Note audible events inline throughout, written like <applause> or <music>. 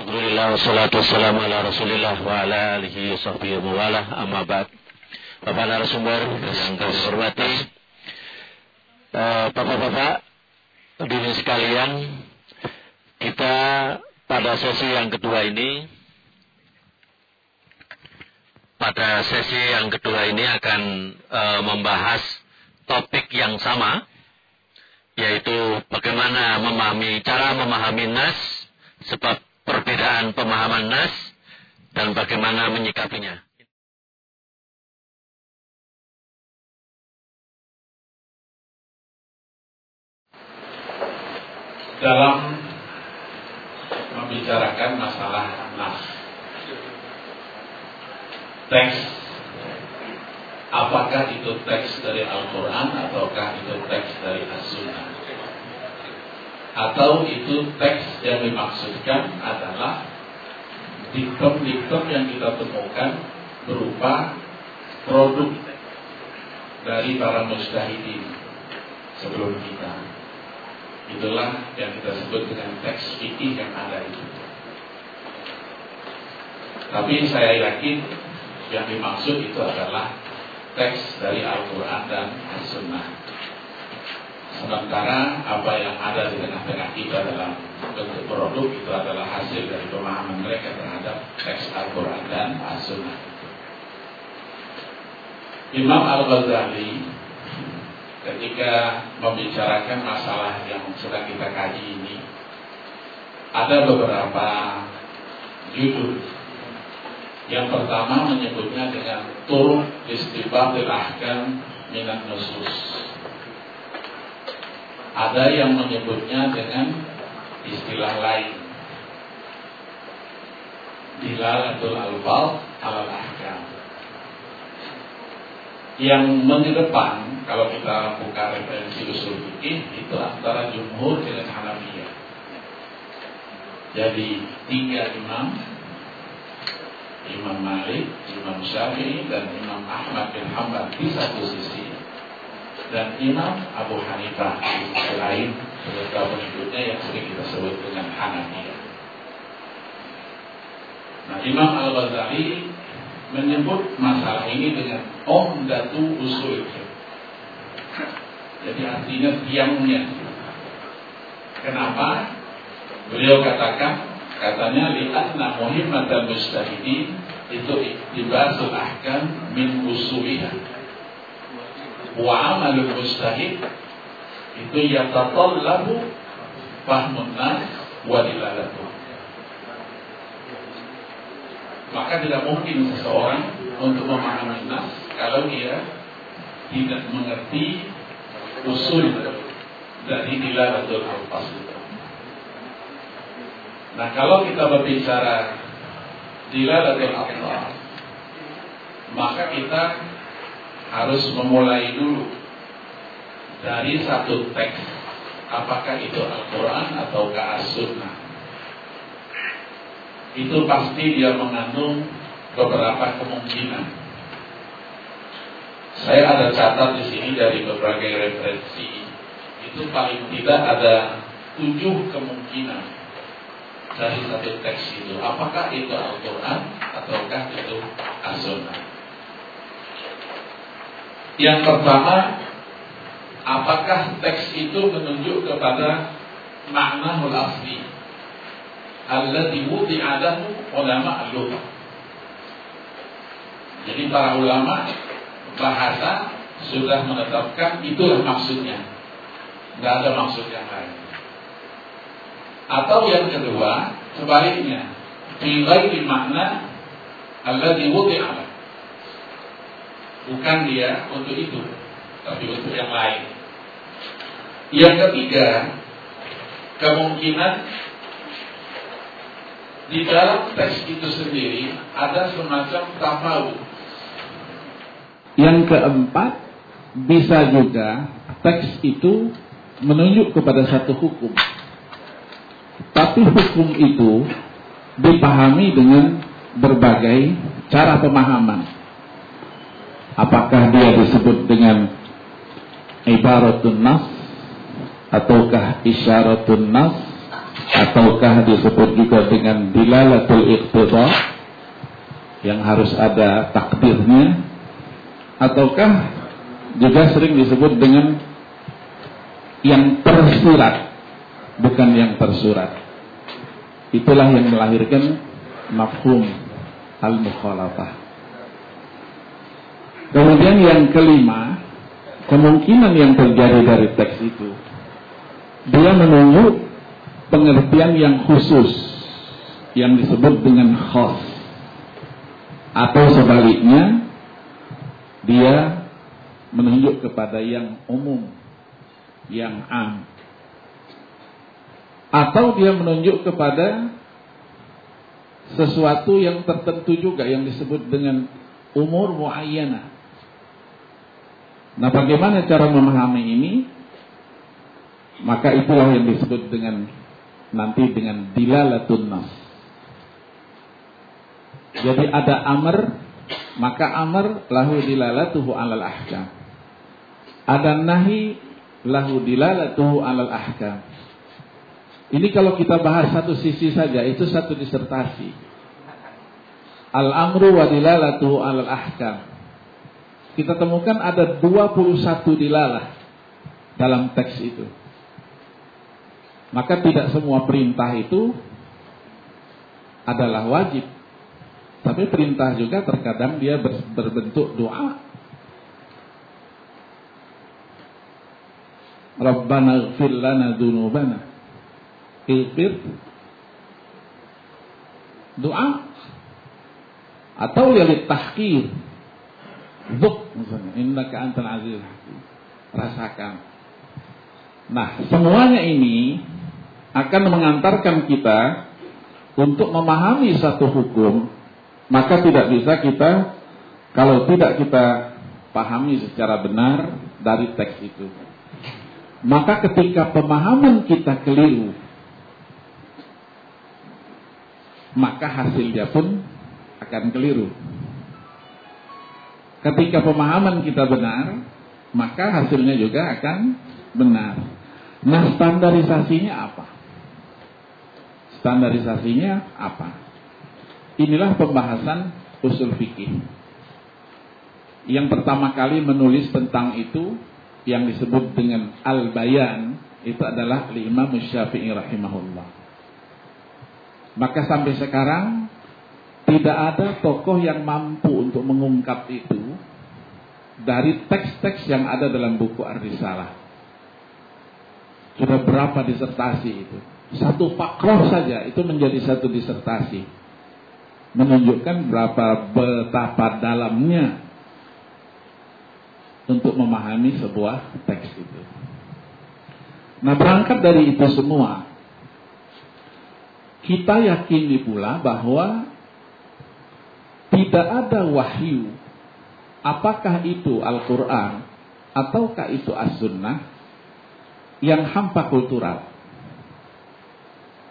Alhamdulillah wassalatu wassalamu ala Rasulillah wa ala alihi wa sahbihi wa amma ba'd. Bapak narasumber yang kami hormati, eh, Bapak-bapak, hadirin sekalian, kita pada sesi yang kedua ini pada sesi yang kedua ini akan uh, membahas topik yang sama yaitu bagaimana memahami cara memahami nas sebab perbedaan pemahaman nas dan bagaimana menyikapinya. Dalam membicarakan masalah nas, teks. Apakah itu teks dari Al-Quran ataukah itu teks dari As-Sunnah atau itu teks yang dimaksudkan adalah diktum-diktum yang kita temukan berupa produk dari para mustahidin sebelum kita. Itulah yang kita sebut dengan teks fikih yang ada itu. Tapi saya yakin yang dimaksud itu adalah teks dari Al-Quran dan As-Sunnah. Sementara apa yang ada di tengah-tengah kita dalam bentuk produk itu adalah hasil dari pemahaman mereka terhadap teks Al-Quran dan As-Sunnah. Imam Al-Ghazali ketika membicarakan masalah yang sedang kita kaji ini ada beberapa judul yang pertama menyebutnya dengan turun istibatil ahkam minat nusus ada yang menyebutnya dengan istilah lain. Dilalatul albal al ahkam. Yang mengedepan kalau kita buka referensi usul fikih itu antara jumhur dengan Hanafiyah. Jadi tiga imam Imam Malik, Imam Syafi'i, dan Imam Ahmad bin Hanbal di satu sisi dan Imam Abu Hanifah di sisi lain pengikutnya yang sering kita sebut dengan Hanafiyah. Nah, Imam Al-Ghazali menyebut masalah ini dengan Om Datu Usul Jadi artinya tiangnya. Kenapa? Beliau katakan, katanya li'anna muhimmat dan mustahidin itu dibasul ahkam min usulihah wa amalul mustahid itu yatatallabu fahmun nas wa dilalatu. Maka tidak mungkin seseorang untuk memahami nas kalau dia tidak mengerti usul dari dilalatul alfas. Nah kalau kita berbicara dilalatul alfas maka kita harus memulai dulu. Dari satu teks apakah itu Al-Quran atau As-Sunnah? Itu pasti dia mengandung beberapa kemungkinan. Saya ada catat di sini dari berbagai referensi. Itu paling tidak ada tujuh kemungkinan dari satu teks itu. Apakah itu Al-Quran ataukah itu As-Sunnah yang pertama, apakah teks itu menunjuk kepada makna asli? Alladhi wudi'adahu ulama al Jadi para ulama bahasa sudah menetapkan itulah maksudnya. Tidak ada maksud yang lain. Atau yang kedua, sebaliknya, ghairi makna alladhi wudi'adahu Bukan dia untuk itu, tapi untuk yang lain. Yang ketiga, kemungkinan di dalam teks itu sendiri ada semacam tafawud. Yang keempat, bisa juga teks itu menunjuk kepada satu hukum. Tapi hukum itu dipahami dengan berbagai cara pemahaman. Apakah dia disebut dengan ibaratun nas ataukah isyaratun nas ataukah disebut juga dengan dilalatul iqtida yang harus ada takdirnya ataukah juga sering disebut dengan yang tersurat bukan yang tersurat. Itulah yang melahirkan mafhum al-mukhalafah kemudian yang kelima kemungkinan yang terjadi dari teks itu dia menunggu pengertian yang khusus yang disebut dengan khas atau sebaliknya dia menunjuk kepada yang umum yang am atau dia menunjuk kepada sesuatu yang tertentu juga yang disebut dengan umur muayyana. Nah, bagaimana cara memahami ini? Maka itulah yang disebut dengan nanti dengan dilalatun nas. Jadi ada amr, maka amr lahu dilalatuhu alal ahkam. Ada nahi lahu dilalatuhu alal ahkam. Ini kalau kita bahas satu sisi saja, itu satu disertasi. Al-amru wa dilalatuhu alal ahkam. Kita temukan ada 21 dilalah dalam teks itu. Maka tidak semua perintah itu adalah wajib. Tapi perintah juga terkadang dia berbentuk doa. Rabbana ighfir lana dzunubana. Ighfir doa atau ya tahqir. Dzuk misalnya, innaka antal aziz Rasakan. Nah, semuanya ini akan mengantarkan kita untuk memahami satu hukum, maka tidak bisa kita kalau tidak kita pahami secara benar dari teks itu. Maka ketika pemahaman kita keliru, maka hasilnya pun akan keliru. Ketika pemahaman kita benar, maka hasilnya juga akan benar. Nah, standarisasinya apa? Standarisasinya apa? Inilah pembahasan usul fikih. Yang pertama kali menulis tentang itu yang disebut dengan al-bayan itu adalah Imam Syafi'i rahimahullah. Maka sampai sekarang tidak ada tokoh yang mampu untuk mengungkap itu dari teks-teks yang ada dalam buku Ar-Risalah. Sudah berapa disertasi itu? Satu pakroh saja itu menjadi satu disertasi. Menunjukkan berapa betapa dalamnya untuk memahami sebuah teks itu. Nah berangkat dari itu semua, kita yakini pula bahwa tidak ada wahyu, apakah itu Al-Quran ataukah itu As-Sunnah yang hampa kultural.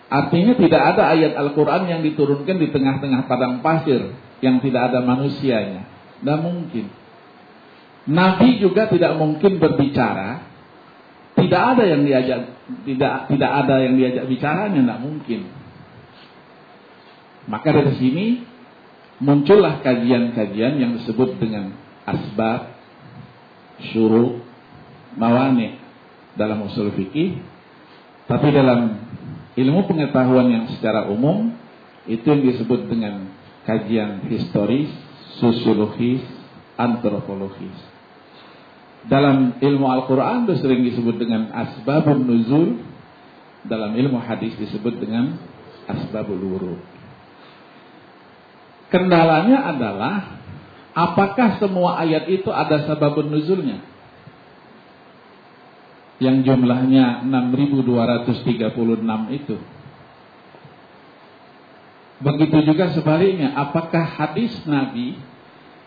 Artinya tidak ada ayat Al-Quran yang diturunkan di tengah-tengah padang pasir yang tidak ada manusianya. Tidak mungkin. Nabi juga tidak mungkin berbicara. Tidak ada yang diajak tidak tidak ada yang diajak bicaranya, tidak mungkin. Maka dari sini muncullah kajian-kajian yang disebut dengan asbab, syuruk, mawani dalam usul fikih. Tapi dalam ilmu pengetahuan yang secara umum itu yang disebut dengan kajian historis, sosiologis, antropologis. Dalam ilmu Al-Quran itu sering disebut dengan asbabun nuzul. Dalam ilmu hadis disebut dengan asbabul wurud. Kendalanya adalah apakah semua ayat itu ada sababun nuzulnya? yang jumlahnya 6236 itu. Begitu juga sebaliknya, apakah hadis Nabi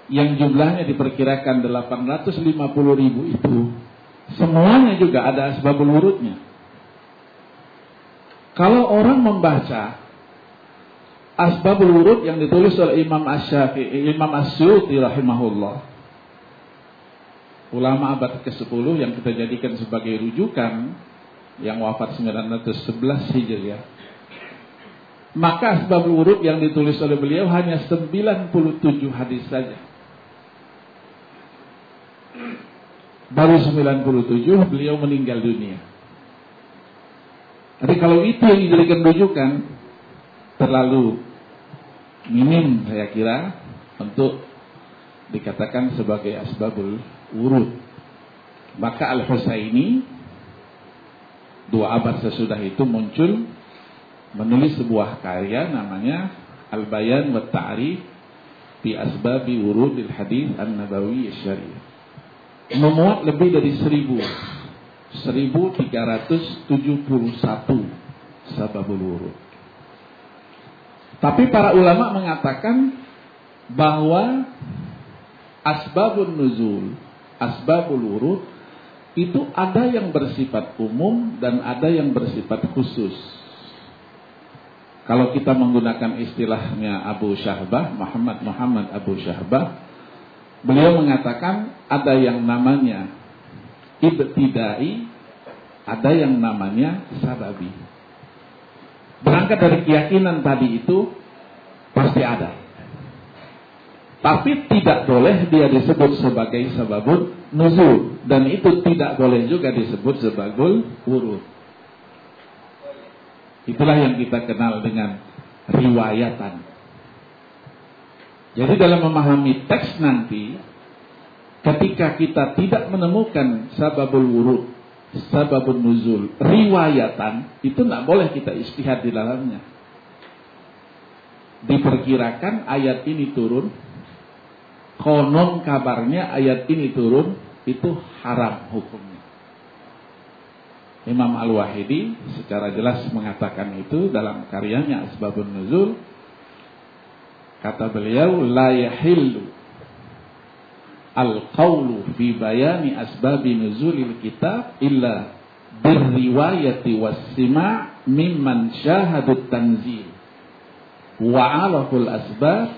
yang jumlahnya diperkirakan 850 ribu itu semuanya juga ada asbabul wurudnya. Kalau orang membaca asbabul wurud yang ditulis oleh Imam Asy-Syafi'i, Imam Asyuti rahimahullah, ulama abad ke-10 yang kita jadikan sebagai rujukan yang wafat 911 Hijriah. Maka asbab wurud yang ditulis oleh beliau hanya 97 hadis saja. Baru 97 beliau meninggal dunia. Jadi kalau itu yang dijadikan rujukan terlalu minim saya kira untuk dikatakan sebagai asbabul wurud. Maka Al-Husaini dua abad sesudah itu muncul menulis sebuah karya namanya Al-Bayan wa Ta'rif fi Asbabi Wurudil Hadis An-Nabawi Syari. Memuat lebih dari seribu 1371 sababul wurud. Tapi para ulama mengatakan bahwa asbabun nuzul, asbabul wurud itu ada yang bersifat umum dan ada yang bersifat khusus. Kalau kita menggunakan istilahnya Abu Syahbah, Muhammad Muhammad Abu Syahbah, beliau mengatakan ada yang namanya ibtidai, ada yang namanya sababi. Berangkat dari keyakinan tadi itu pasti ada. Tapi tidak boleh dia disebut sebagai sababun nuzul dan itu tidak boleh juga disebut sebagai urut. Itulah yang kita kenal dengan riwayatan. Jadi dalam memahami teks nanti, ketika kita tidak menemukan sababul wurud, sababul nuzul, riwayatan, itu tidak boleh kita istihad di dalamnya. Diperkirakan ayat ini turun, konon kabarnya ayat ini turun, itu haram hukumnya. Imam Al-Wahidi secara jelas mengatakan itu dalam karyanya Asbabun Nuzul. Kata beliau, La yahillu al-qawlu fi bayani asbabi nuzulil kitab illa birriwayati was-sima' mimman syahadut tanzil wa alaful asbab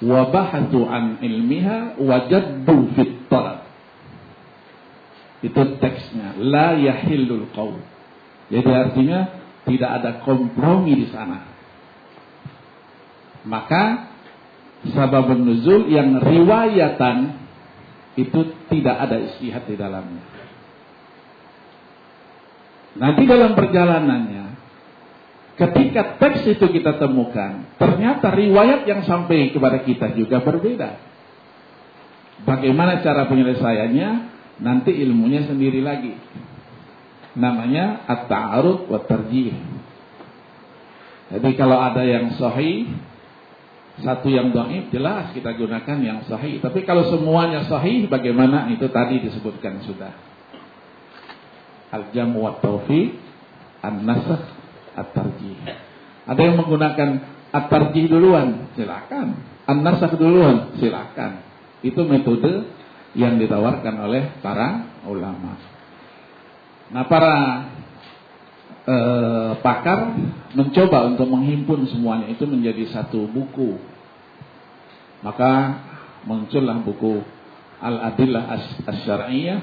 wa bahathu an ilmiha wa jaddu fit talab itu teksnya. La yahillul qaul. Jadi artinya tidak ada kompromi di sana. Maka sabab nuzul yang riwayatan itu tidak ada istihad di dalamnya. Nanti dalam perjalanannya, ketika teks itu kita temukan, ternyata riwayat yang sampai kepada kita juga berbeda. Bagaimana cara penyelesaiannya? nanti ilmunya sendiri lagi. Namanya at-ta'arud wa tarjih. Jadi kalau ada yang sahih, satu yang dhaif jelas kita gunakan yang sahih. Tapi kalau semuanya sahih bagaimana itu tadi disebutkan sudah. Al-jam wa taufiq, an-nasakh, at-tarjih. Ada yang menggunakan at-tarjih duluan, silakan. An-nasakh duluan, silakan. Itu metode yang ditawarkan oleh para ulama. Nah, para eh, pakar mencoba untuk menghimpun semuanya itu menjadi satu buku. Maka muncullah buku Al-Adillah Asy-Syar'iyyah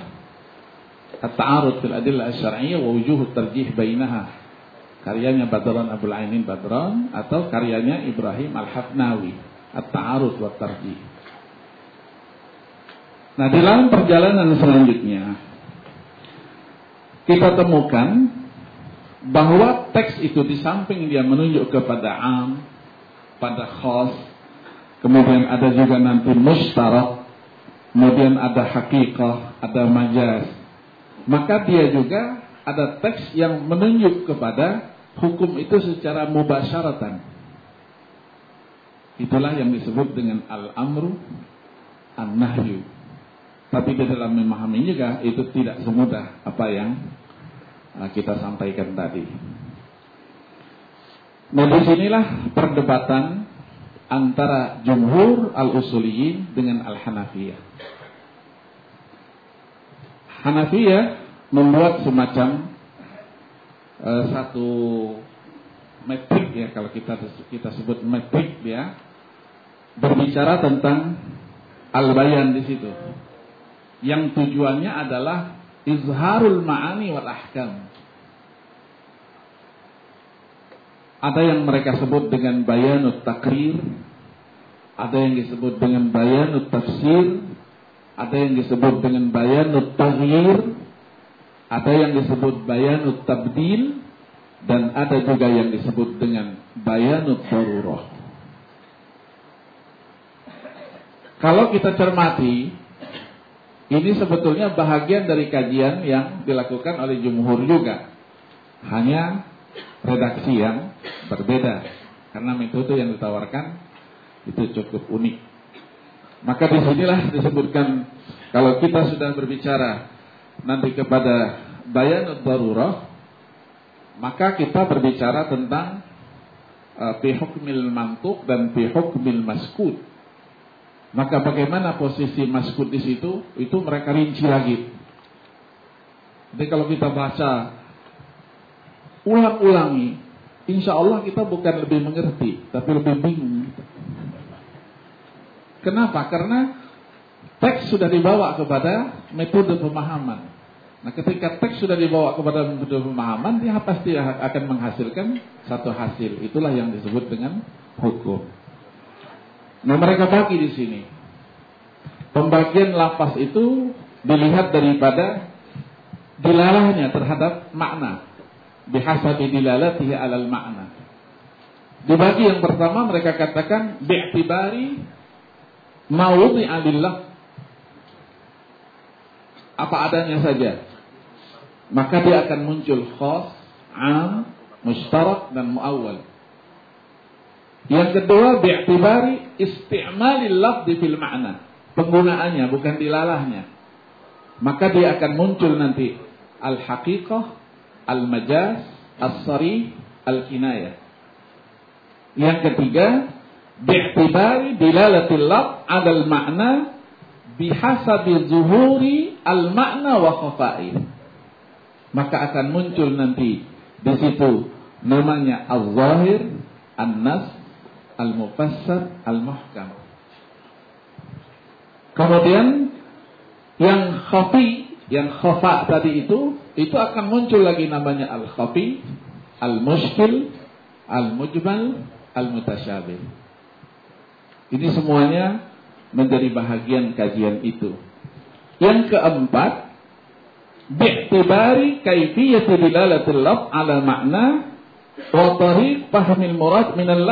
At-Ta'arud fil Adillah Asy-Syar'iyyah wa Wujuh Tarjih Bainaha. Karyanya Badran Abdul Ainin Badran atau karyanya Ibrahim Al-Hafnawi At-Ta'arud wa Tarjih. Nah, di dalam perjalanan selanjutnya kita temukan bahwa teks itu di samping dia menunjuk kepada am, pada khas, kemudian ada juga nanti mustarak, kemudian ada hakikah, ada majaz. Maka dia juga ada teks yang menunjuk kepada hukum itu secara mubasyaratan. Itulah yang disebut dengan al-amru an-nahyu. Tapi di dalam memahami juga itu tidak semudah apa yang kita sampaikan tadi. Nah di sinilah perdebatan antara jumhur al-usuliyin dengan al-hanafiyah. Hanafiyah membuat semacam uh, satu metrik ya kalau kita kita sebut metrik ya berbicara tentang al-bayan di situ yang tujuannya adalah izharul ma'ani wal ahkam. Ada yang mereka sebut dengan bayanut takrir, ada yang disebut dengan bayanut tafsir, ada yang disebut dengan bayanut tahir, ada yang disebut bayanut tabdil, dan ada juga yang disebut dengan bayanut darurah. Kalau kita cermati, ini sebetulnya bahagian dari kajian yang dilakukan oleh jumhur juga. Hanya redaksi yang berbeda karena metode yang ditawarkan itu cukup unik. Maka di sinilah disebutkan kalau kita sudah berbicara nanti kepada bayan darurah maka kita berbicara tentang uh, pihukmil mantuk dan pihukmil maskut. Maka bagaimana posisi maskut di situ? Itu mereka rinci lagi. Jadi kalau kita baca ulang-ulangi, insya Allah kita bukan lebih mengerti, tapi lebih bingung. Kenapa? Karena teks sudah dibawa kepada metode pemahaman. Nah, ketika teks sudah dibawa kepada metode pemahaman, dia pasti akan menghasilkan satu hasil. Itulah yang disebut dengan hukum. Nah, mereka bagi di sini. Pembagian lapas itu dilihat daripada dilalahnya terhadap makna bihasabi dilalatihi alal makna. Dibagi yang pertama mereka katakan bi'tibari mawudi alillah apa adanya saja. Maka dia akan muncul khas, am, mustarak dan muawwal. Yang kedua bi'tibari isti'malil lafzi fil ma'na. Penggunaannya bukan dilalahnya. Maka dia akan muncul nanti al-haqiqah al-majaz, as-sari, al-kinayah. Yang ketiga, bi'tibari dilalatil laf adal makna bihasabi zuhuri al-makna wa khafai. Maka akan muncul nanti di situ namanya al-zahir, an-nas, al-mufassar, al-muhkam. Kemudian yang khafi yang khafa tadi itu itu akan muncul lagi namanya al-khafi, al-mushkil, al-mujmal, al-mutasyabih. Ini semuanya menjadi bahagian kajian itu. Yang keempat, bi'tibari kaifiyati dilalatil laf ala makna wa tariq fahmil murad minal.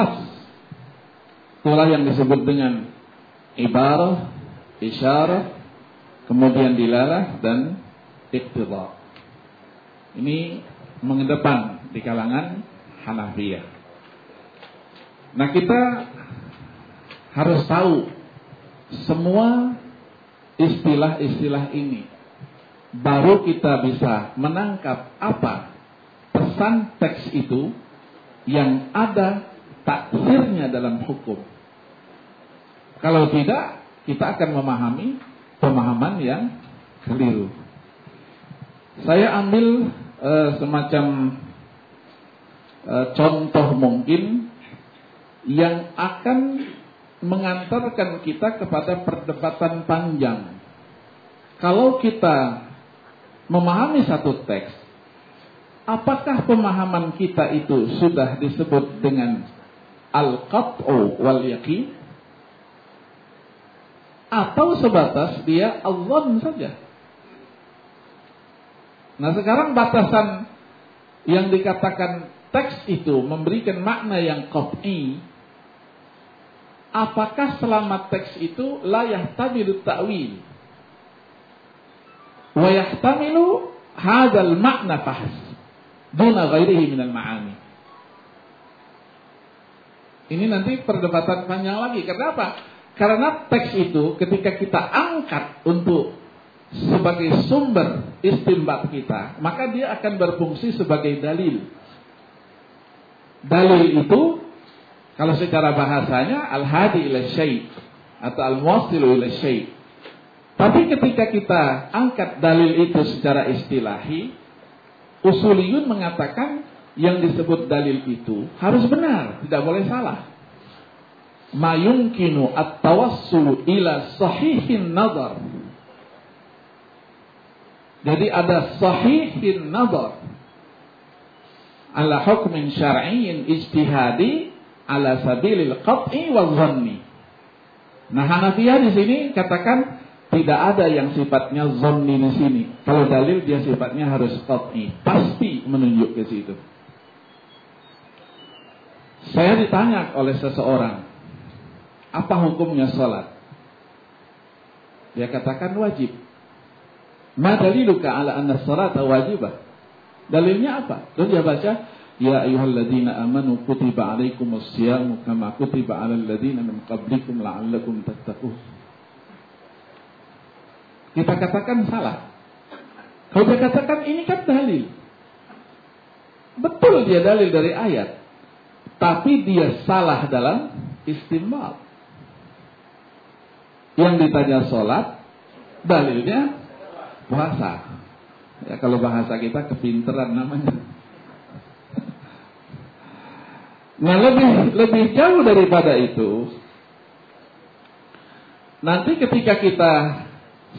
Itulah yang disebut dengan ibarah, isyarah, kemudian dilalah dan iktidha. Ini mengedepan di kalangan Hanafiyah. Nah kita harus tahu semua istilah-istilah ini baru kita bisa menangkap apa pesan teks itu yang ada taksirnya dalam hukum. Kalau tidak, kita akan memahami pemahaman yang keliru. Saya ambil uh, semacam uh, contoh mungkin yang akan mengantarkan kita kepada perdebatan panjang. Kalau kita memahami satu teks, apakah pemahaman kita itu sudah disebut dengan al-qat'u wal yaqin atau sebatas dia Allah saja. Nah sekarang batasan yang dikatakan teks itu memberikan makna yang qat'i apakah selama teks itu la yahtamilu ta'wil wa yahtamilu hadal makna fahas duna ghairihi minal ma'ani ini nanti perdebatan panjang lagi. Kenapa? Karena teks itu ketika kita angkat untuk sebagai sumber istimbat kita, maka dia akan berfungsi sebagai dalil. Dalil itu kalau secara bahasanya al-hadi ila syai' atau al-muwasilu ila syai'. Tapi ketika kita angkat dalil itu secara istilahi, usuliyun mengatakan yang disebut dalil itu harus benar, tidak boleh salah mayungkinu at-tawassulu ila sahihin nazar. Jadi ada sahihin nazar. ala hukmin syar'iyyin ijtihadi ala sabilil qat'i wa dhanni. Nah, Hanafiyah di sini katakan tidak ada yang sifatnya zonni di sini. Kalau dalil dia sifatnya harus qat'i, pasti menunjuk ke situ. Saya ditanya oleh seseorang, apa hukumnya sholat? Dia katakan wajib. Ma daliluka ala anna salata wajibah? Dalilnya apa? Terus dia baca, Ya ayyuhalladzina amanu kutiba alaikumus siyamu kama kutiba alal ladzina min qablikum la'allakum tattaqun. Kita katakan salah. Kalau dia katakan ini kan dalil. Betul dia dalil dari ayat. Tapi dia salah dalam istimal. Yang ditanya sholat, dalilnya puasa. Ya kalau bahasa kita kepinteran namanya. Nah lebih lebih jauh daripada itu, nanti ketika kita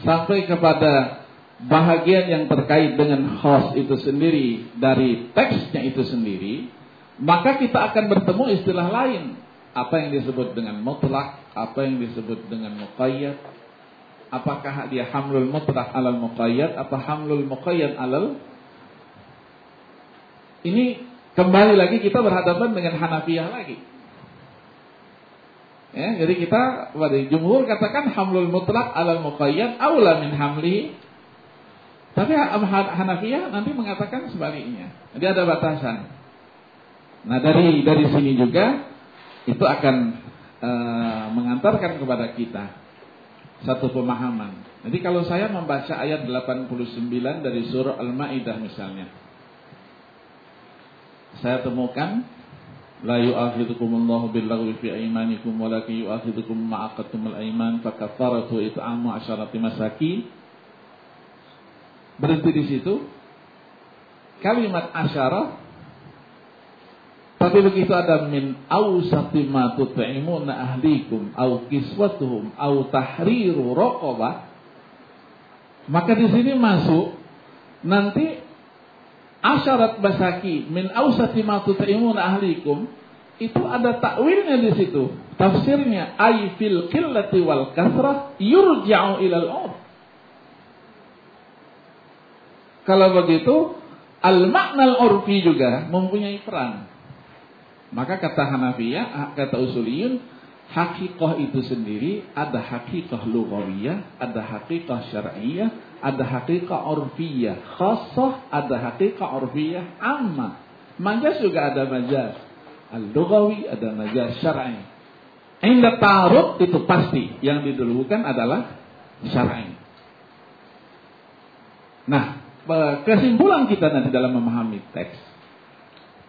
sampai kepada bahagian yang terkait dengan host itu sendiri dari teksnya itu sendiri, maka kita akan bertemu istilah lain. Apa yang disebut dengan mutlak, apa yang disebut dengan muqayyad. Apakah dia hamlul mutlak alal muqayyad, apa hamlul muqayyad alal ini Kembali lagi kita berhadapan dengan Hanafiyah lagi. Ya, jadi kita pada jumhur katakan hamlul mutlak alal muqayyad aula min hamli. Tapi Hanafiyah nanti mengatakan sebaliknya. Jadi ada batasan. Nah, dari dari sini juga itu akan uh, mengantarkan kepada kita satu pemahaman. Jadi kalau saya membaca ayat 89 dari surah Al-Maidah misalnya saya temukan la yu'akhidukumullahu billaghwi fi aymanikum walakin yu'akhidukum ma'aqatumul ayman fakaffaratu it'amu asyarati masakin berhenti di situ kalimat asyarah tapi begitu ada min awsati ma tut'imuna ahlikum au kiswatuhum au tahriru raqabah maka di sini masuk nanti asyarat basaki min ausati ma tut'imuna ahlikum itu ada takwilnya di situ. Tafsirnya ay fil qillati wal kasrah yurja'u ilal urf. Kalau begitu al makna al urfi juga mempunyai peran. Maka kata Hanafiyah, kata usuliyun, hakikah itu sendiri ada hakikah lughawiyah, ada hakikah syar'iyah, ada hakikah urfiyah khasah, ada hakikah urfiyah amma. Majaz juga ada majaz. Al-lughawi ada majaz syar'i. Inda ta'arud itu pasti yang didulukan adalah syar'i. Nah, kesimpulan kita nanti dalam memahami teks.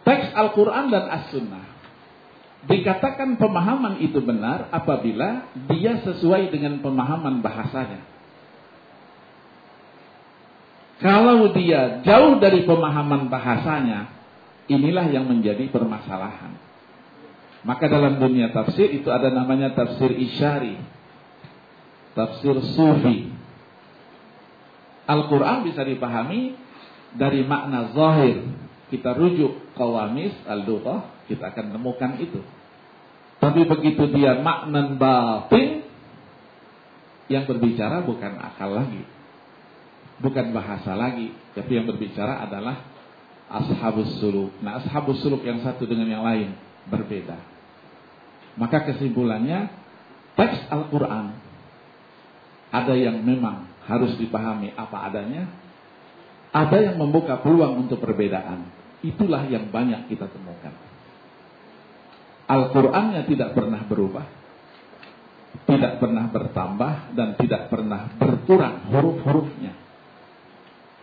Teks Al-Quran dan As-Sunnah. Dikatakan pemahaman itu benar apabila dia sesuai dengan pemahaman bahasanya. Kalau dia jauh dari pemahaman bahasanya, inilah yang menjadi permasalahan. Maka dalam dunia tafsir itu ada namanya tafsir isyari, tafsir sufi. Al-Quran bisa dipahami dari makna zahir. Kita rujuk kawamis al-lughah, kita akan temukan itu. Tapi begitu dia makna batin, yang berbicara bukan akal lagi bukan bahasa lagi, tapi yang berbicara adalah ashabus suluk. Nah, ashabus suluk yang satu dengan yang lain berbeda. Maka kesimpulannya teks Al-Qur'an ada yang memang harus dipahami apa adanya, ada yang membuka peluang untuk perbedaan. Itulah yang banyak kita temukan. Al-Qur'annya tidak pernah berubah, tidak pernah bertambah dan tidak pernah berkurang huruf-hurufnya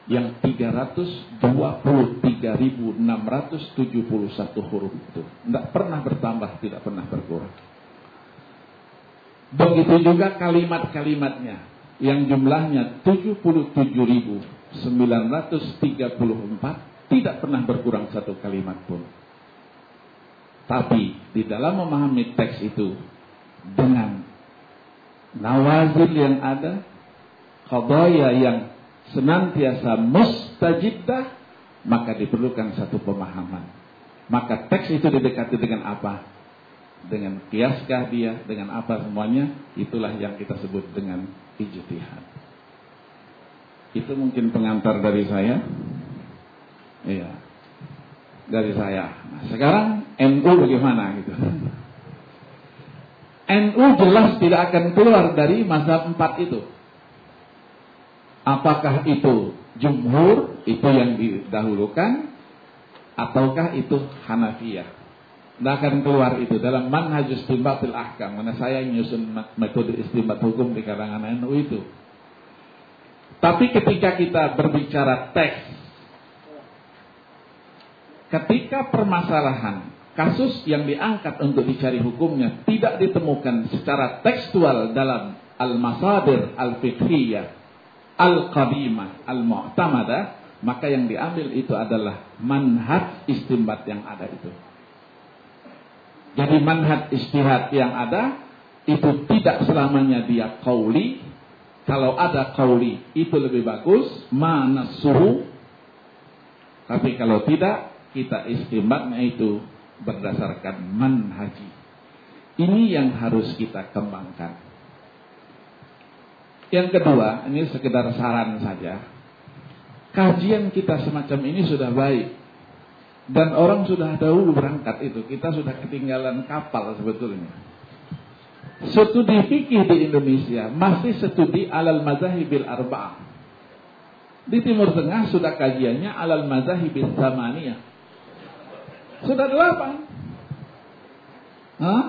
yang 323.671 huruf itu. Tidak pernah bertambah, tidak pernah berkurang. Begitu juga kalimat-kalimatnya yang jumlahnya 77.934 tidak pernah berkurang satu kalimat pun. Tapi di dalam memahami teks itu dengan nawazil yang ada, khabaya yang senantiasa mustajibah maka diperlukan satu pemahaman. Maka teks itu didekati dengan apa? Dengan kiaskah dia, dengan apa semuanya, itulah yang kita sebut dengan ijtihad. Itu mungkin pengantar dari saya. Iya. Dari saya. Nah, sekarang NU bagaimana gitu. NU jelas tidak akan keluar dari masa empat itu. Apakah itu jumhur, itu yang didahulukan, ataukah itu Hanafiyah? Tidak akan keluar itu dalam manhaj istimbatil ahkam. Mana saya nyusun metode istimbat hukum di kalangan NU itu. Tapi ketika kita berbicara teks, ketika permasalahan kasus yang diangkat untuk dicari hukumnya tidak ditemukan secara tekstual dalam al-masadir al-fiqhiyah al-qadimah al-mu'tamadah maka yang diambil itu adalah manhaj istimbat yang ada itu. Jadi manhaj istihad yang ada itu tidak selamanya dia kauli. Kalau ada kauli itu lebih bagus. Mana suhu. Tapi kalau tidak kita istimbatnya itu berdasarkan manhaji. Ini yang harus kita kembangkan. Yang kedua, ini sekedar saran saja kajian kita semacam ini sudah baik. Dan orang sudah dahulu berangkat itu. Kita sudah ketinggalan kapal sebetulnya. Studi fikih di Indonesia masih studi alal mazahibil arba'ah. Di Timur Tengah sudah kajiannya alal mazahibil samaniyah. Sudah delapan. Hah?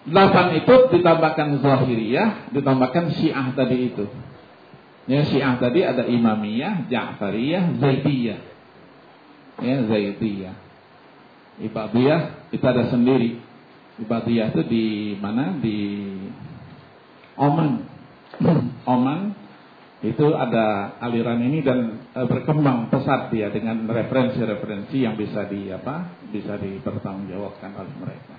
Delapan itu ditambahkan Zahiriyah, ditambahkan Syiah tadi itu. Ya Syiah tadi ada Imamiyah, Ja'fariyah, Zaidiyah. Ya Zaidiyah. Ibadiyah itu ada sendiri. Ibadiyah itu di mana? Di Oman. <clears throat> Oman itu ada aliran ini dan e, berkembang pesat dia dengan referensi-referensi yang bisa di apa? bisa dipertanggungjawabkan oleh mereka.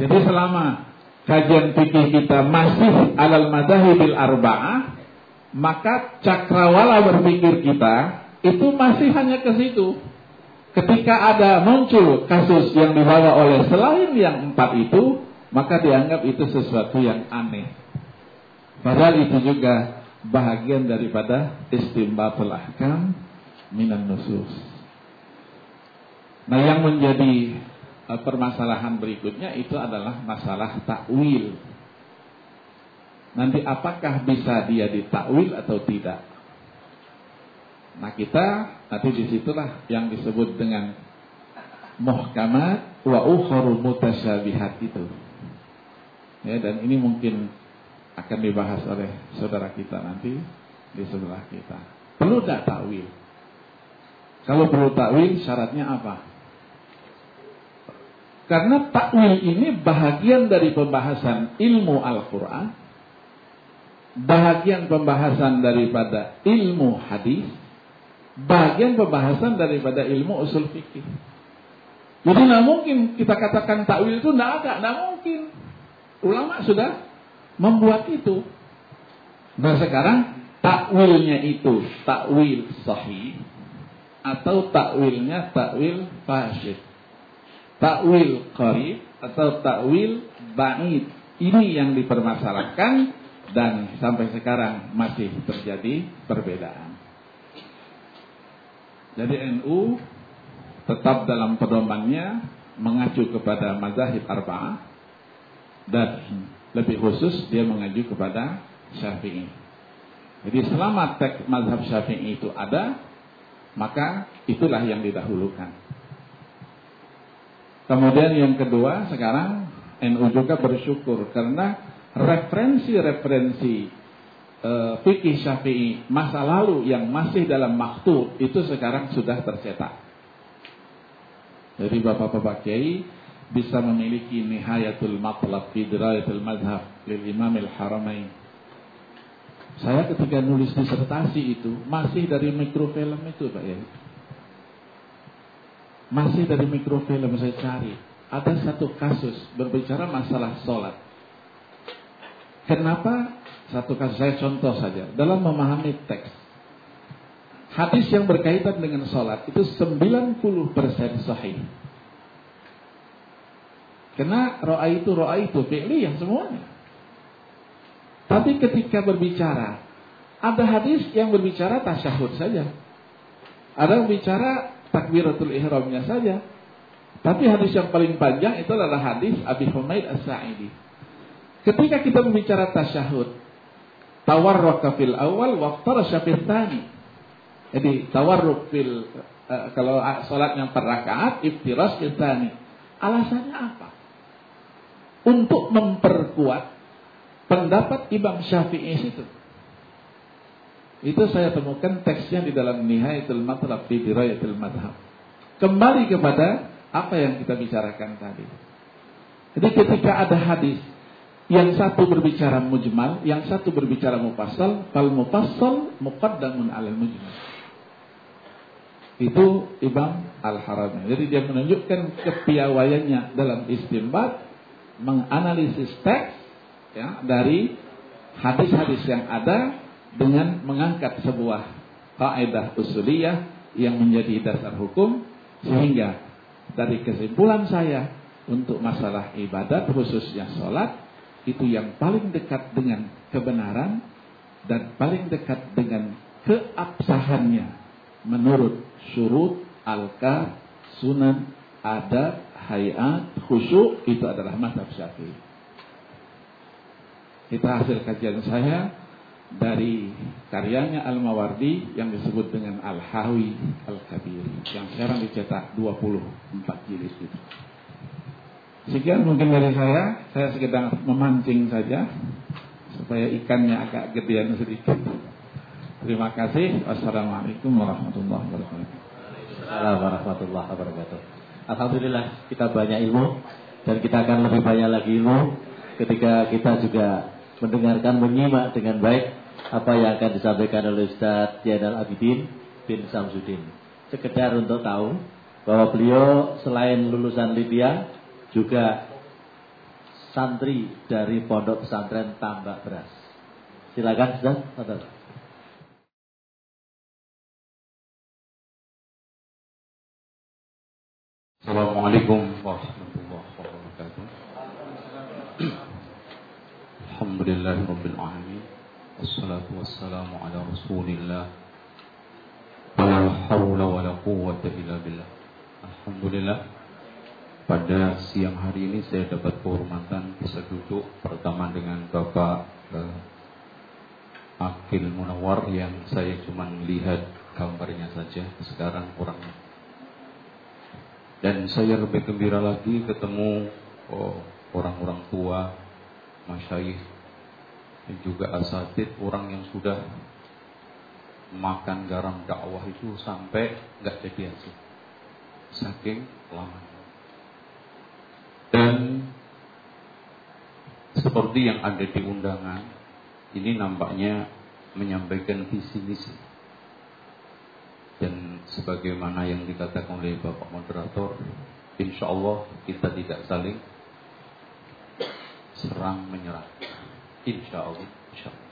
Jadi selama kajian fikih kita masih alal madhahibil arba'ah maka cakrawala berpikir kita itu masih hanya ke situ. Ketika ada muncul kasus yang dibawa oleh selain yang empat itu, maka dianggap itu sesuatu yang aneh. Padahal itu juga bahagian daripada istimbatul ahkam minan nusus. Nah yang menjadi uh, permasalahan berikutnya itu adalah masalah takwil. Nanti apakah bisa dia ditakwil atau tidak? Nah kita nanti di situlah yang disebut dengan muhkamat wa ukharu mutasyabihat itu. Ya dan ini mungkin akan dibahas oleh saudara kita nanti di sebelah kita. Perlu tidak takwil? Kalau perlu takwil syaratnya apa? Karena takwil ini bahagian dari pembahasan ilmu Al-Quran bahagian pembahasan daripada ilmu hadis, bagian pembahasan daripada ilmu usul fikih. Jadi tidak mungkin kita katakan takwil itu tidak ada, tidak mungkin. Ulama sudah membuat itu. Nah sekarang takwilnya itu takwil sahih atau takwilnya takwil fasid. Takwil qarib atau takwil ba'id. Ini yang dipermasalahkan dan sampai sekarang masih terjadi perbedaan. Jadi NU tetap dalam pedomannya mengacu kepada mazahib arba'ah dan lebih khusus dia mengacu kepada Syafi'i. Jadi selama teks mazhab Syafi'i itu ada, maka itulah yang didahulukan. Kemudian yang kedua sekarang NU juga bersyukur karena referensi-referensi e, fikih syafi'i masa lalu yang masih dalam maktub itu sekarang sudah tercetak. Jadi bapak-bapak kiai bisa memiliki nihayatul matlab fi dirayatul madhab lil imam al haramain. Saya ketika nulis disertasi itu masih dari mikrofilm itu Pak ya. Masih dari mikrofilm saya cari. Ada satu kasus berbicara masalah sholat. Kenapa? Satu kasus saya contoh saja. Dalam memahami teks. hadis yang berkaitan dengan sholat itu 90% sahih. Karena roa itu roa itu yang semuanya. Tapi ketika berbicara, ada hadis yang berbicara tasyahud saja. Ada yang bicara takbiratul ihramnya saja. Tapi hadis yang paling panjang itu adalah hadis Abi Humaid As-Sa'idi. Ketika kita berbicara tasyahud, tawarruka fil awal wa fil tani. Jadi tawarruk fil uh, kalau salat yang per rakaat iftiras fil. Alasannya apa? Untuk memperkuat pendapat Imam Syafi'i itu. Itu saya temukan teksnya di dalam Nihayatul Matlab fi Dirayatul Madhab. Kembali kepada apa yang kita bicarakan tadi. Jadi ketika ada hadis yang satu berbicara mujmal, yang satu berbicara mufassal, fal mufassal muqaddamun 'alal mujmal. Itu Imam Al-Haramain. Jadi dia menunjukkan kepiawaiannya dalam istimbat menganalisis teks ya dari hadis-hadis yang ada dengan mengangkat sebuah kaidah usuliyah yang menjadi dasar hukum sehingga dari kesimpulan saya untuk masalah ibadat khususnya sholat itu yang paling dekat dengan kebenaran dan paling dekat dengan keabsahannya menurut surut alka sunan adab hayat khusyuk itu adalah mazhab syafi'i kita hasil kajian saya dari karyanya Al-Mawardi yang disebut dengan Al-Hawi Al-Kabir yang sekarang dicetak 24 jilid itu. Sekian mungkin dari saya, saya sekedar memancing saja supaya ikannya agak gedean sedikit. Terima kasih. Wassalamualaikum warahmatullahi wabarakatuh. Assalamualaikum warahmatullahi wabarakatuh. Alhamdulillah kita banyak ilmu dan kita akan lebih banyak lagi ilmu ketika kita juga mendengarkan, menyimak dengan baik apa yang akan disampaikan oleh Ustaz Zainal Abidin bin Samsudin. Sekedar untuk tahu bahwa beliau selain lulusan Libya juga santri dari Pondok Pesantren Tambak Beras. Silakan Ustaz. Assalamualaikum warahmatullahi wabarakatuh. Alhamdulillah rabbil alamin. Wassalatu wassalamu ala Rasulillah. Wala haula wala quwwata illa billah. Alhamdulillah pada siang hari ini saya dapat kehormatan bisa duduk pertama dengan Bapak eh, Akil Munawar yang saya cuma lihat gambarnya saja sekarang kurang dan saya lebih gembira lagi ketemu oh, orang-orang tua masyayikh dan juga asatid orang yang sudah makan garam dakwah itu sampai nggak jadi hasil. Saking lama dan seperti yang ada di undangan ini nampaknya menyampaikan visi misi dan sebagaimana yang dikatakan oleh Bapak Moderator Insya Allah kita tidak saling serang menyerang Insya Allah. Insya Allah.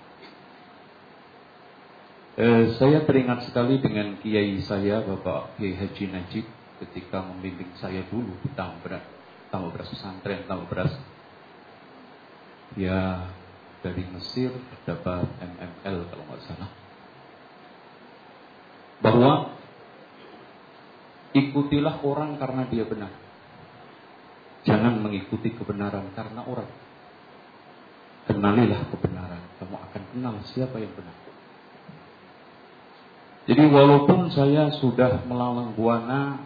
Eh, saya teringat sekali dengan kiai saya, Bapak Kiai Haji Najib, ketika membimbing saya dulu di Tambak Beras Pesantren, Tambak Beras. Ya, dari Mesir dapat MML kalau nggak salah. Bahwa ikutilah orang karena dia benar. Jangan mengikuti kebenaran karena orang. Kenalilah kebenaran. Kamu akan kenal siapa yang benar. Jadi walaupun saya sudah melalang buana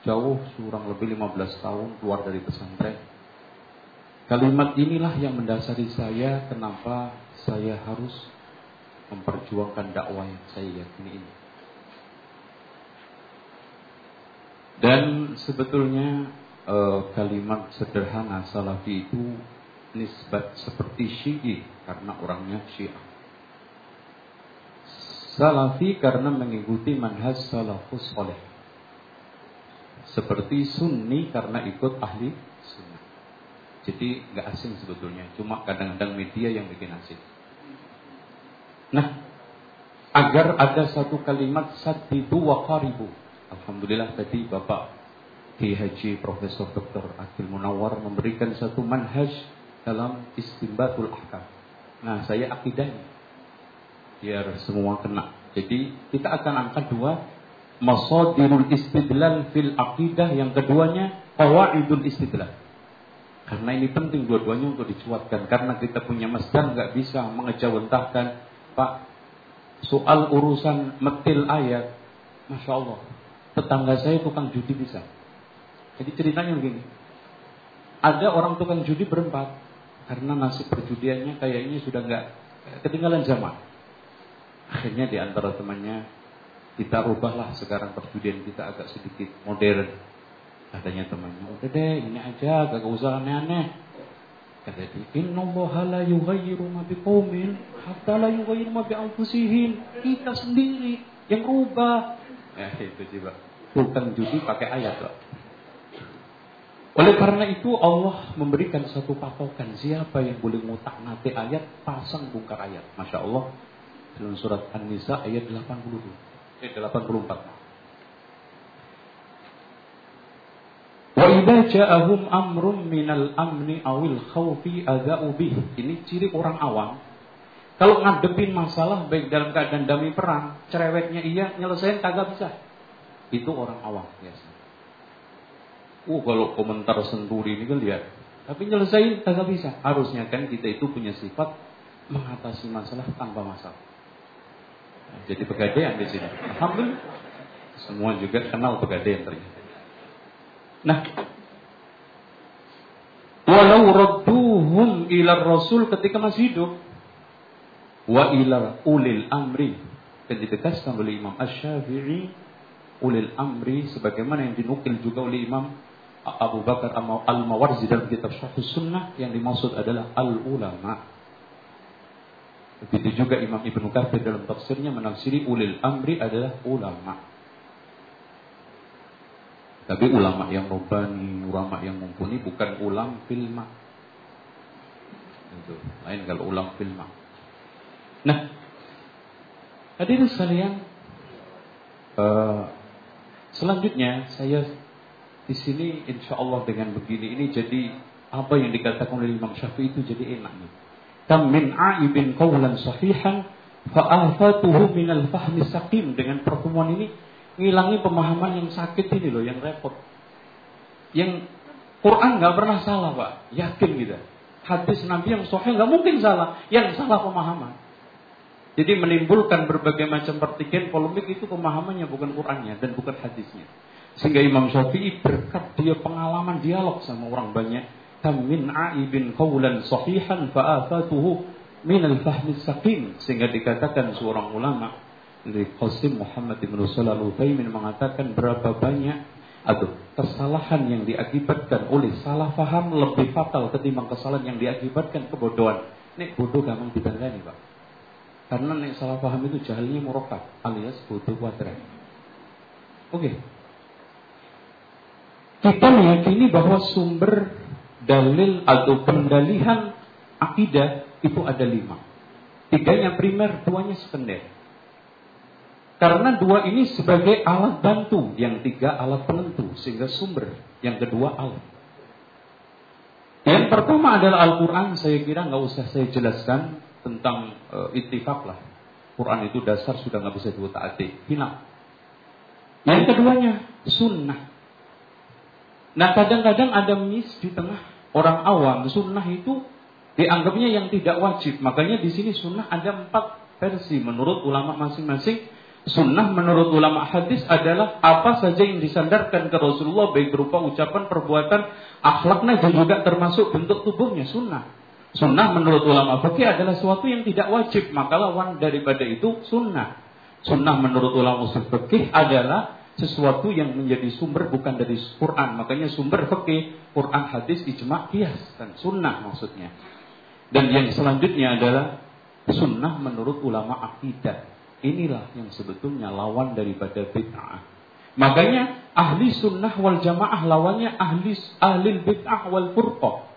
jauh kurang lebih 15 tahun keluar dari pesantren. Kalimat inilah yang mendasari saya kenapa saya harus memperjuangkan dakwah yang saya yakini ini. Dan sebetulnya eh, kalimat sederhana salafi itu nisbat seperti Syi'i karena orangnya Syiah. Salafi karena mengikuti manhaj salafus soleh. Seperti Sunni karena ikut ahli sunnah. Jadi nggak asing sebetulnya, cuma kadang-kadang media yang bikin asing. Nah, agar ada satu kalimat sadidu wa qaribu. Alhamdulillah tadi Bapak Ki Profesor Dr. Akil Munawar memberikan satu manhaj dalam istimbatul ahkam. Nah, saya akidahnya. Biar semua kena. Jadi kita akan angkat dua masadirul istidlal fil aqidah yang keduanya qawaidul istidlal. Karena ini penting dua-duanya untuk dicuatkan karena kita punya masdar nggak bisa mengejawantahkan Pak soal urusan metil ayat Masya Allah tetangga saya tukang judi bisa jadi ceritanya begini ada orang tukang judi berempat karena nasib perjudiannya kayaknya sudah nggak ketinggalan zaman akhirnya di antara temannya kita ubahlah sekarang perjudian kita agak sedikit modern Katanya temannya, udah deh ini aja, gak usah aneh-aneh. Kata dia, Inna yughayyiru ma biqaumin hatta la yughayyiru ma bi'anfusihim. Kita sendiri yang rubah. Ya itu coba. Bukan judi pakai ayat loh. Oleh karena itu Allah memberikan satu patokan siapa yang boleh ngutak nanti ayat pasang bungkar ayat. Masya Allah dalam surat An-Nisa ayat 82. Eh 84. Wa idza ja'ahum amrun minal amni awil khawfi adza'u bih. Ini ciri orang awam. Kalau ngadepin masalah baik dalam keadaan damai perang, cerewetnya iya, nyelesain kagak bisa. Itu orang awam biasa. Uh, kalau komentar senduri ini kan lihat. Tapi nyelesain kagak bisa. Harusnya kan kita itu punya sifat mengatasi masalah tanpa masalah. Nah, jadi pegadaian di sini. Alhamdulillah. Semua juga kenal pegadaian ternyata. Nah, walau radduhum ila rasul ketika masih hidup wa ila ulil amri ditegaskan oleh Imam Asy-Syafi'i ulil amri sebagaimana yang dinukil juga oleh Imam Abu Bakar Al-Mawarzi dalam kitab Syarh Sunnah yang dimaksud adalah al-ulama. Begitu juga Imam Ibnu Katsir dalam tafsirnya menafsiri ulil amri adalah ulama. Tapi ulama yang robani, ulama yang mumpuni bukan ulang filma. Itu lain kalau ulang filma. Nah, hadirin sekalian, uh, selanjutnya saya di sini insya Allah dengan begini ini jadi apa yang dikatakan oleh Imam Syafi'i itu jadi enak nih. Kam min aibin qawlan sahihan fa'afatuhu minal fahmi saqim dengan pertemuan ini ngilangi pemahaman yang sakit ini loh, yang repot. Yang Quran nggak pernah salah pak, yakin gitu. Hadis Nabi yang sahih nggak mungkin salah, yang salah pemahaman. Jadi menimbulkan berbagai macam pertikaian polemik itu pemahamannya bukan Qurannya dan bukan hadisnya. Sehingga Imam Syafi'i berkat dia pengalaman dialog sama orang banyak. Kamin aibin qawlan sahihan min al-fahmi saqim. Sehingga dikatakan seorang ulama dari Qasim Muhammad bin Salah al mengatakan berapa banyak atau kesalahan yang diakibatkan oleh salah faham lebih fatal ketimbang kesalahan yang diakibatkan kebodohan. Nek bodoh gampang ditandani, Pak. Karena nek salah faham itu jahilnya murokat alias bodoh kuadrat. Oke. Okay. Kita meyakini bahwa sumber dalil atau pendalihan akidah itu ada lima. Tiganya primer, duanya sekunder. Karena dua ini sebagai alat bantu, yang tiga alat penentu, sehingga sumber. Yang kedua alat. Yang pertama adalah Al-Quran, saya kira nggak usah saya jelaskan tentang uh, ittifaq lah. Quran itu dasar sudah nggak bisa diutak Hina. Yang keduanya sunnah. Nah kadang-kadang ada miss di tengah orang awam. Sunnah itu dianggapnya yang tidak wajib. Makanya di sini sunnah ada empat versi menurut ulama masing-masing Sunnah menurut ulama hadis adalah apa saja yang disandarkan ke Rasulullah baik berupa ucapan, perbuatan, akhlaknya dan juga termasuk bentuk tubuhnya sunnah. Sunnah menurut ulama fikih adalah sesuatu yang tidak wajib, maka lawan daripada itu sunnah. Sunnah menurut ulama usul fikih adalah sesuatu yang menjadi sumber bukan dari Quran. Makanya sumber fikih, Quran, hadis, ijma, kias dan sunnah maksudnya. Dan yang selanjutnya adalah sunnah menurut ulama akidah. Inilah yang sebetulnya lawan daripada bid'ah. Makanya ahli sunnah wal jamaah lawannya ahli ahli bid'ah wal furqah.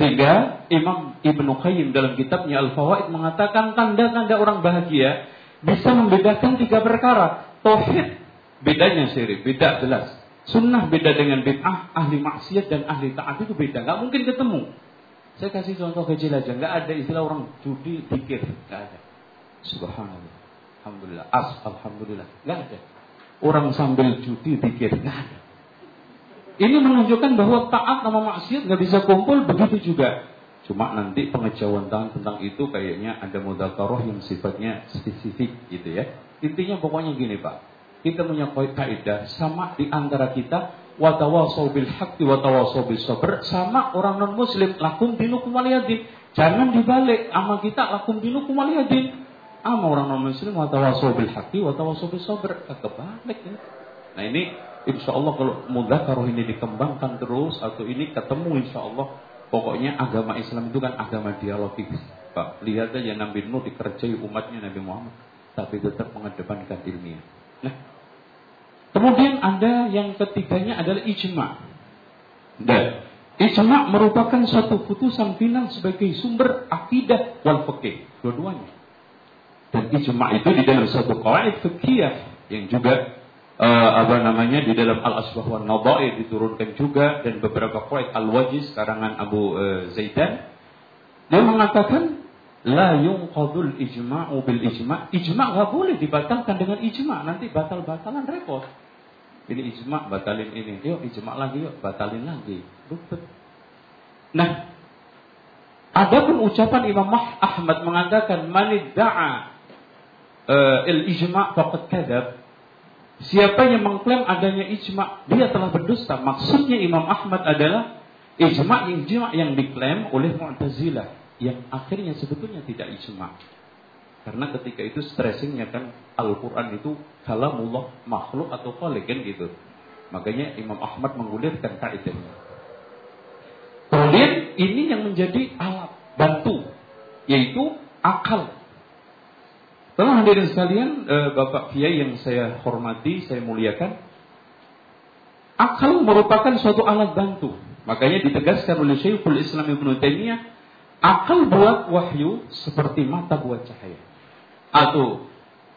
Sehingga Imam Ibnu Qayyim dalam kitabnya Al-Fawaid mengatakan tanda-tanda orang bahagia bisa membedakan tiga perkara. Tauhid bedanya syirik, beda jelas. Sunnah beda dengan bid'ah, ahli maksiat dan ahli taat itu beda. Gak mungkin ketemu. Saya kasih contoh kecil aja. Gak ada istilah orang judi, pikir. Gak ada. Subhanallah. Alhamdulillah. As, Alhamdulillah. Gak ada. Orang sambil judi, pikir. Gak ada. Ini menunjukkan bahwa taat sama maksiat gak bisa kumpul, begitu juga. Cuma nanti pengejauhan tentang itu kayaknya ada mudakaroh yang sifatnya spesifik gitu ya. Intinya pokoknya gini Pak kita punya kaidah sama di antara kita watawasau bil haqqi watawasau sama orang non muslim lakum dinukum waliyadin. Jangan dibalik ama kita lakum dinukum waliyadin. Ama orang non muslim watawasau bil haqqi watawasau bis sabr. Kebalik ya. Nah ini insya Allah kalau mudakaroh ini dikembangkan terus atau ini ketemu insya Allah pokoknya agama Islam itu kan agama dialogis. Pak, lihat aja Nabi Nuh dikerjai umatnya Nabi Muhammad tapi tetap mengedepankan ilmiah. Nah, Kemudian ada yang ketiganya adalah ijma. Dan ijma merupakan satu putusan final sebagai sumber akidah wal fikih, dua-duanya. Dan ijma itu di dalam satu qawaid fikih yang juga uh, apa namanya di dalam Al Asbah wan Nadai diturunkan juga dan beberapa qawaid Al Wajiz karangan Abu uh, Zaidan. Dia mengatakan la yunqadul ijma'u bil ijma' ijma' nggak boleh dibatalkan dengan ijma' nanti batal-batalan repot. Ini ijma batalin ini yuk ijma lagi yuk batalin lagi. Ribet. Nah adapun ucapan Imam Ahmad mengatakan manidda'a uh, il ijma faqad kadzab Siapa yang mengklaim adanya ijma, dia telah berdusta. Maksudnya Imam Ahmad adalah ijma yang ijma yang diklaim oleh Mu'tazilah yang akhirnya sebetulnya tidak ijma. Karena ketika itu stressingnya kan Al-Quran itu kalamullah makhluk atau khalik kan gitu. Makanya Imam Ahmad menggulirkan kaidahnya. Kemudian ini yang menjadi alat bantu yaitu akal. Telah hadirin sekalian, eh, Bapak Kiai yang saya hormati, saya muliakan, akal merupakan suatu alat bantu. Makanya ditegaskan oleh Syekhul Islam Ibnu Taimiyah, akal buat wahyu seperti mata buat cahaya. Atau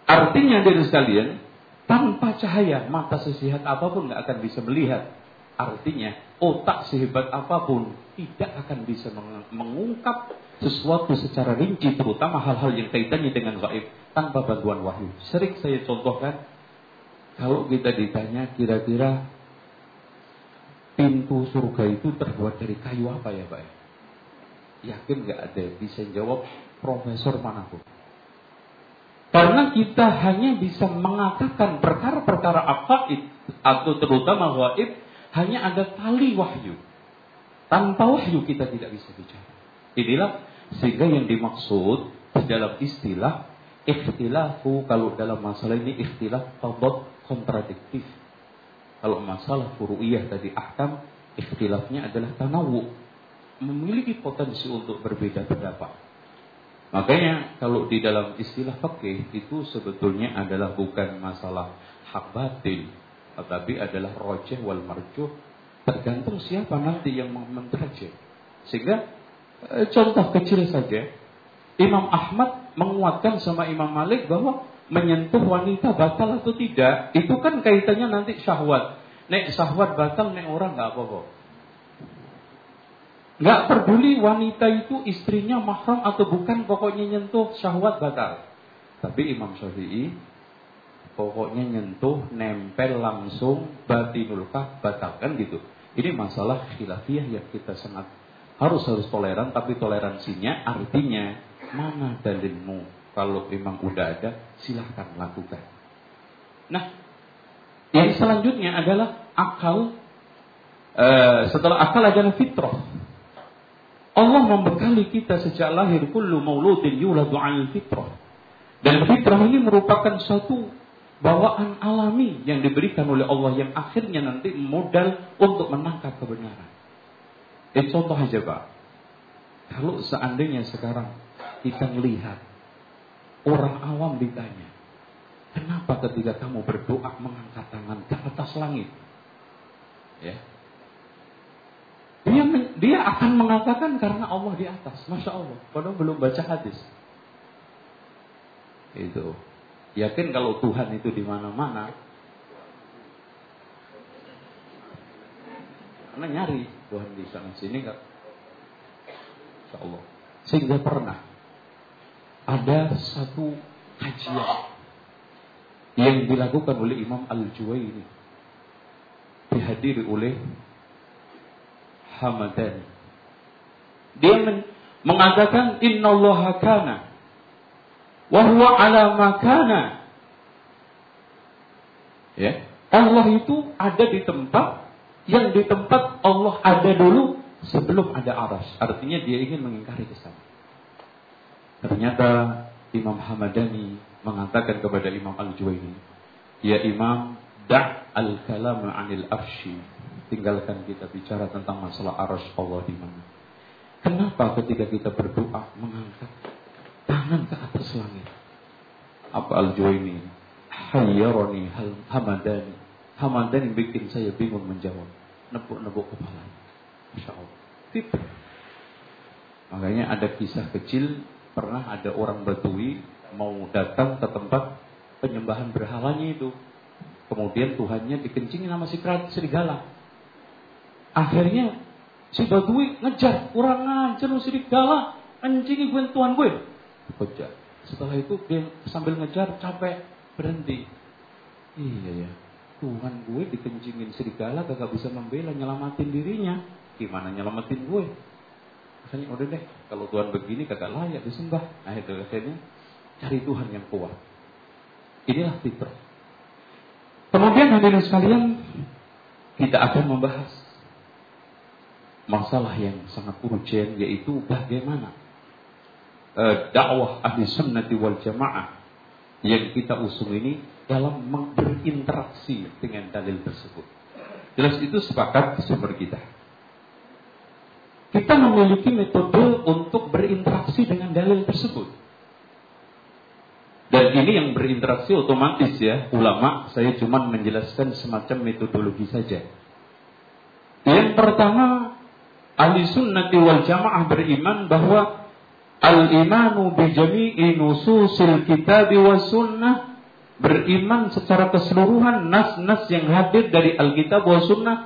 artinya dari sekalian, tanpa cahaya mata sesihat apa pun nggak akan bisa melihat. Artinya otak sehebat apa pun tidak akan bisa mengungkap sesuatu secara rinci terutama hal-hal yang kaitannya dengan gaib tanpa bantuan wahyu. Sering saya contohkan kalau kita ditanya kira-kira pintu surga itu terbuat dari kayu apa ya Pak? Yakin nggak ada yang bisa jawab profesor mana pun. Karena kita hanya bisa mengatakan perkara-perkara akaid atau terutama gaib hanya ada tali wahyu. Tanpa wahyu kita tidak bisa bicara. Inilah sehingga yang dimaksud dalam istilah ikhtilafu kalau dalam masalah ini ikhtilaf tabat kontradiktif. Kalau masalah furu'iyah tadi ahkam ikhtilafnya adalah tanawu memiliki potensi untuk berbeda pendapat. Makanya kalau di dalam istilah fakih itu sebetulnya adalah bukan masalah hak batil, tetapi adalah rojeh wal marjuh. Tergantung siapa nanti yang menterjeh. Sehingga contoh kecil saja, Imam Ahmad menguatkan sama Imam Malik bahwa menyentuh wanita batal atau tidak, itu kan kaitannya nanti syahwat. Nek syahwat batal, nek orang nggak apa-apa. Gak peduli wanita itu istrinya mahram atau bukan, pokoknya nyentuh syahwat batal. Tapi Imam Syafi'i pokoknya nyentuh, nempel langsung batinul kah batalkan gitu. Ini masalah khilafiyah yang kita sangat harus harus toleran, tapi toleransinya artinya mana dalilmu? Kalau memang udah ada, silahkan lakukan. Nah, yang selanjutnya adalah akal. Uh, setelah akal adalah fitrah. Allah membekali kita sejak lahir kullu mauludin yuladu 'alal fitrah. Dan fitrah ini merupakan satu bawaan alami yang diberikan oleh Allah yang akhirnya nanti modal untuk menangkap kebenaran. Eh contoh aja Pak. Kalau seandainya sekarang kita melihat orang awam ditanya, kenapa ketika kamu berdoa mengangkat tangan ke atas langit? Ya, dia dia akan mengatakan karena Allah di atas, masya Allah. Padahal belum baca hadis. Itu. Yakin kalau Tuhan itu di mana-mana? Karena nyari Tuhan di sana sini enggak? Insya Allah. Sehingga pernah ada satu kajian yang dilakukan oleh Imam Al-Juwaini dihadiri oleh Hamadani. Dia men mengatakan innallaha kana wa huwa ala makana. Ya, Allah itu ada di tempat yang di tempat Allah ada dulu sebelum ada aras. Artinya dia ingin mengingkari ke sana. Ternyata Imam Hamadani mengatakan kepada Imam Al-Juwaini, "Ya Imam, da' al-kalam 'anil arsy." Tinggalkan kita bicara tentang masalah arasy Allah di mana. Kenapa ketika kita berdoa mengangkat tangan ke atas langit? Apa Al-Juwaini? Hayyarani Hamadani. Hamadani bikin saya bingung menjawab. Nepuk-nepuk kepala. Insya Allah. Fitrah. Makanya ada kisah kecil pernah ada orang Badui mau datang ke tempat penyembahan berhalanya itu. Kemudian Tuhannya dikencingin sama si serigala. Akhirnya si Badui ngejar, kurang ajar lu serigala, kencingin gue Tuhan gue. Dikejar. Setelah itu dia sambil ngejar capek berhenti. Iya ya, Tuhan gue dikencingin serigala gak bisa membela nyelamatin dirinya. Gimana nyelamatin gue? Akhirnya udah deh, kalau Tuhan begini kagak layak disembah. Nah itu akhirnya Cari Tuhan yang kuat. Inilah fitrah. Kemudian hadirin sekalian, kita akan membahas masalah yang sangat urgent yaitu bagaimana uh, dakwah ahli sunnati wal jamaah yang kita usung ini dalam berinteraksi dengan dalil tersebut. Jelas itu sepakat sumber kita. Kita memiliki metode untuk berinteraksi dengan dalil tersebut. Dan ini yang berinteraksi otomatis ya, ulama saya cuma menjelaskan semacam metodologi saja. Yang pertama, ahli sunnati wal jamaah beriman bahwa al-imanu bi jami'i nususil kitab wa sunnah beriman secara keseluruhan nas-nas yang hadir dari Alkitab wa sunnah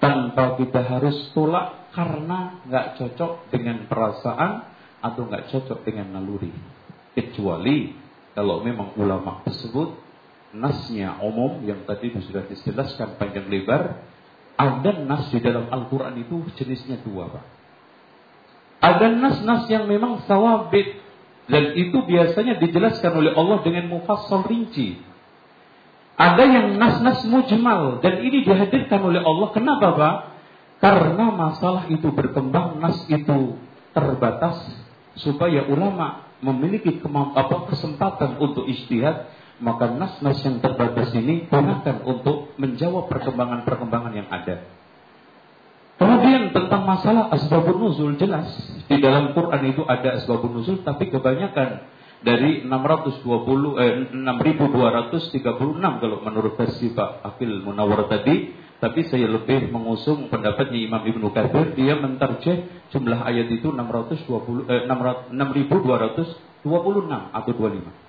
tanpa kita harus tolak karena nggak cocok dengan perasaan atau nggak cocok dengan naluri kecuali kalau memang ulama tersebut nasnya umum yang tadi sudah dijelaskan panjang lebar, ada nas di dalam Al-Quran itu jenisnya dua Pak. Ada nas-nas yang memang sawabit dan itu biasanya dijelaskan oleh Allah dengan mufassal rinci. Ada yang nas-nas mujmal dan ini dihadirkan oleh Allah. Kenapa Pak? Karena masalah itu berkembang, nas itu terbatas supaya ulama memiliki kemampuan kesempatan untuk istihad, maka nas-nas yang terbatas ini gunakan untuk menjawab perkembangan-perkembangan yang ada. Kemudian tentang masalah asbabun nuzul jelas. Di dalam Quran itu ada asbabun nuzul tapi kebanyakan dari 620 eh, 6236 kalau menurut versi Pak Akil Munawar tadi. Tapi saya lebih mengusung pendapatnya Imam Ibnu Katsir, dia menterjeh jumlah ayat itu 620 eh, 6226 atau 25.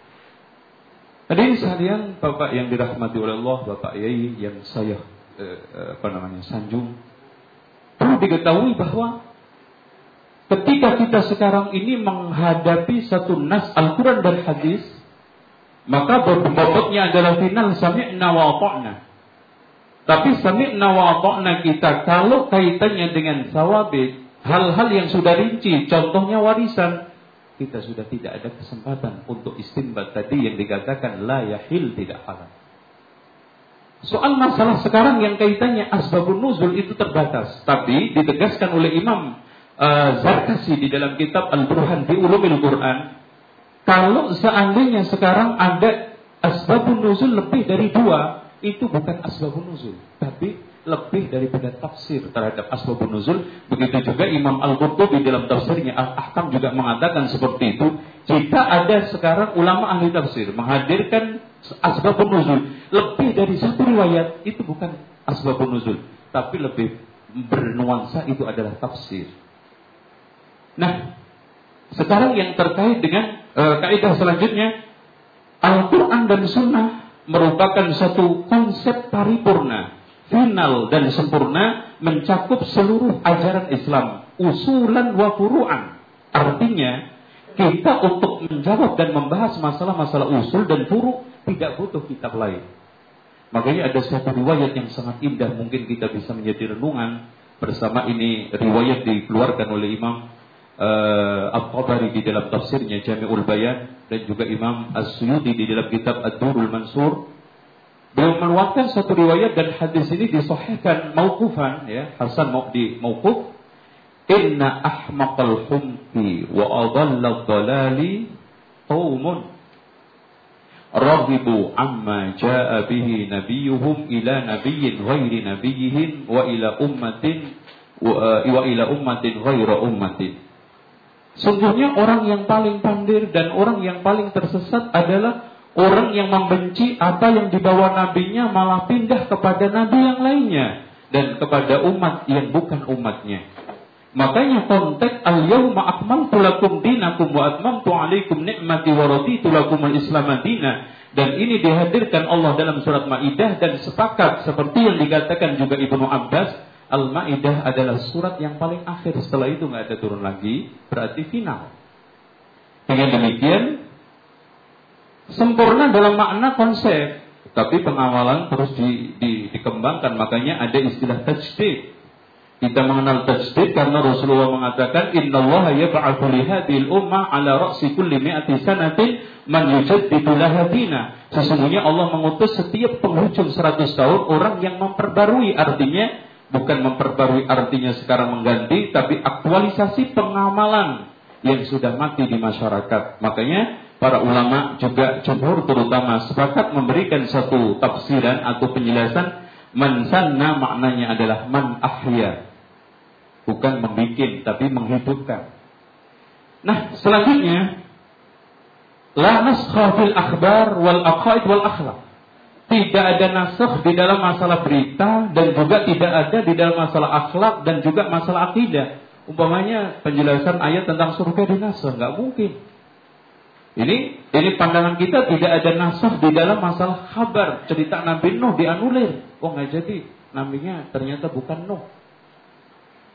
Hadirin sekalian, Bapak yang dirahmati oleh Allah, Bapak Yai yang saya eh, eh, apa namanya sanjung, diketahui bahwa ketika kita sekarang ini menghadapi satu nas Al-Quran dan hadis, maka bobotnya adalah final sami'na wa. Tapi sami'na wa kita kalau kaitannya dengan sawabit, hal-hal yang sudah rinci, contohnya warisan, kita sudah tidak ada kesempatan untuk istinbat tadi yang dikatakan la yahil tidak halal. Soal masalah sekarang yang kaitannya asbabun nuzul itu terbatas, tapi ditegaskan oleh Imam uh, Zarkasi di dalam kitab Al-Burhan di Ulumil Quran, kalau seandainya sekarang ada asbabun nuzul lebih dari dua, itu bukan asbabun nuzul, tapi lebih daripada tafsir terhadap asbabun nuzul. Begitu juga Imam Al-Qurtubi dalam tafsirnya Al-Ahkam juga mengatakan seperti itu. Jika ada sekarang ulama ahli tafsir menghadirkan asbabun nuzul lebih dari satu riwayat, itu bukan asbabun nuzul, tapi lebih bernuansa itu adalah tafsir. Nah, sekarang yang terkait dengan uh, kaidah selanjutnya Al-Quran dan Sunnah merupakan satu konsep paripurna, final dan sempurna mencakup seluruh ajaran Islam, usulan wa furu'an. Artinya, kita untuk menjawab dan membahas masalah-masalah usul dan furu tidak butuh kitab lain. Makanya ada satu riwayat yang sangat indah mungkin kita bisa menjadi renungan bersama ini riwayat dikeluarkan oleh Imam uh, Al-Tabari di dalam tafsirnya Jami'ul Bayan dan juga Imam As-Suyuti di dalam kitab Ad-Durul Mansur Beliau meluatkan satu riwayat dan hadis ini disahihkan mauqufan ya, Hasan mau di mauquf. Inna ahmaqal humki wa adalla dhalali qaumun raghibu amma jaa bihi nabiyuhum ila nabiyyin ghairi nabiyihim wa ila ummatin wa, wa ila ummatin ghaira ummatin. Sungguhnya orang yang paling pandir dan orang yang paling tersesat adalah Orang yang membenci apa yang dibawa nabinya malah pindah kepada nabi yang lainnya dan kepada umat yang bukan umatnya. Makanya konteks al-yauma akmaltu lakum dinakum wa atmamtu alaikum ni'mati wa raditu lakum al-islam dina. Dan ini dihadirkan Allah dalam surat Maidah dan sepakat seperti yang dikatakan juga Ibnu Abbas, Al-Maidah adalah surat yang paling akhir setelah itu nggak ada turun lagi, berarti final. Dengan demikian sempurna dalam makna konsep, tapi pengawalan terus di, di, dikembangkan. Makanya ada istilah tajdid. Kita mengenal tajdid karena Rasulullah mengatakan Inna Allah yab'athu li hadhil ummah ala ra'si kulli mi'ati sanatin man yujaddidu laha Sesungguhnya Allah mengutus setiap penghujung 100 tahun orang yang memperbarui. Artinya bukan memperbarui artinya sekarang mengganti tapi aktualisasi pengamalan yang sudah mati di masyarakat. Makanya para ulama juga jumhur terutama sepakat memberikan satu tafsiran atau penjelasan man sanna maknanya adalah man ahya bukan membikin tapi menghidupkan. Nah selanjutnya la naskha fil akhbar wal aqaid wal akhlaq tidak ada nasakh di dalam masalah berita dan juga tidak ada di dalam masalah akhlak dan juga masalah akidah. Umpamanya penjelasan ayat tentang surga dinasakh nggak mungkin. Ini ini pandangan kita tidak ada nasab di dalam masalah kabar cerita Nabi Nuh dianulir. Oh nggak jadi, nabinya ternyata bukan Nuh.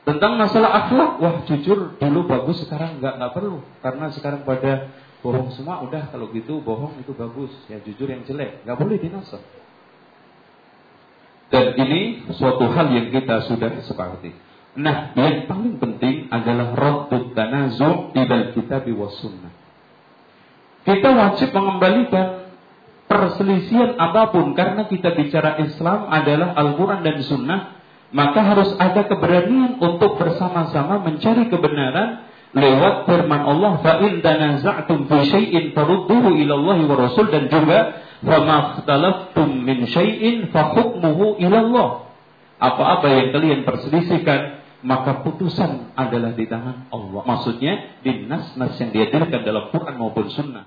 Tentang masalah akhlak, wah jujur dulu bagus sekarang nggak nggak perlu karena sekarang pada bohong semua udah kalau gitu bohong itu bagus ya jujur yang jelek nggak boleh dinasab. Dan ini suatu hal yang kita sudah sepakati. Nah, yang paling penting adalah raddut tanazu' ibal kitab was sunnah kita wajib mengembalikan perselisihan apa pun karena kita bicara Islam adalah Al-Quran dan Sunnah maka harus ada keberanian untuk bersama-sama mencari kebenaran lewat firman Allah. Fa in tanaza'tum fi syai'in farudduhu ila Allah wa Rasul. Dan juga fa makhtalaftum min syai'in fa hukmuhu ila Allah. Apa-apa yang kalian perselisihkan maka putusan adalah di tangan Allah. Maksudnya di nas-nas yang dihadirkan dalam Quran maupun sunnah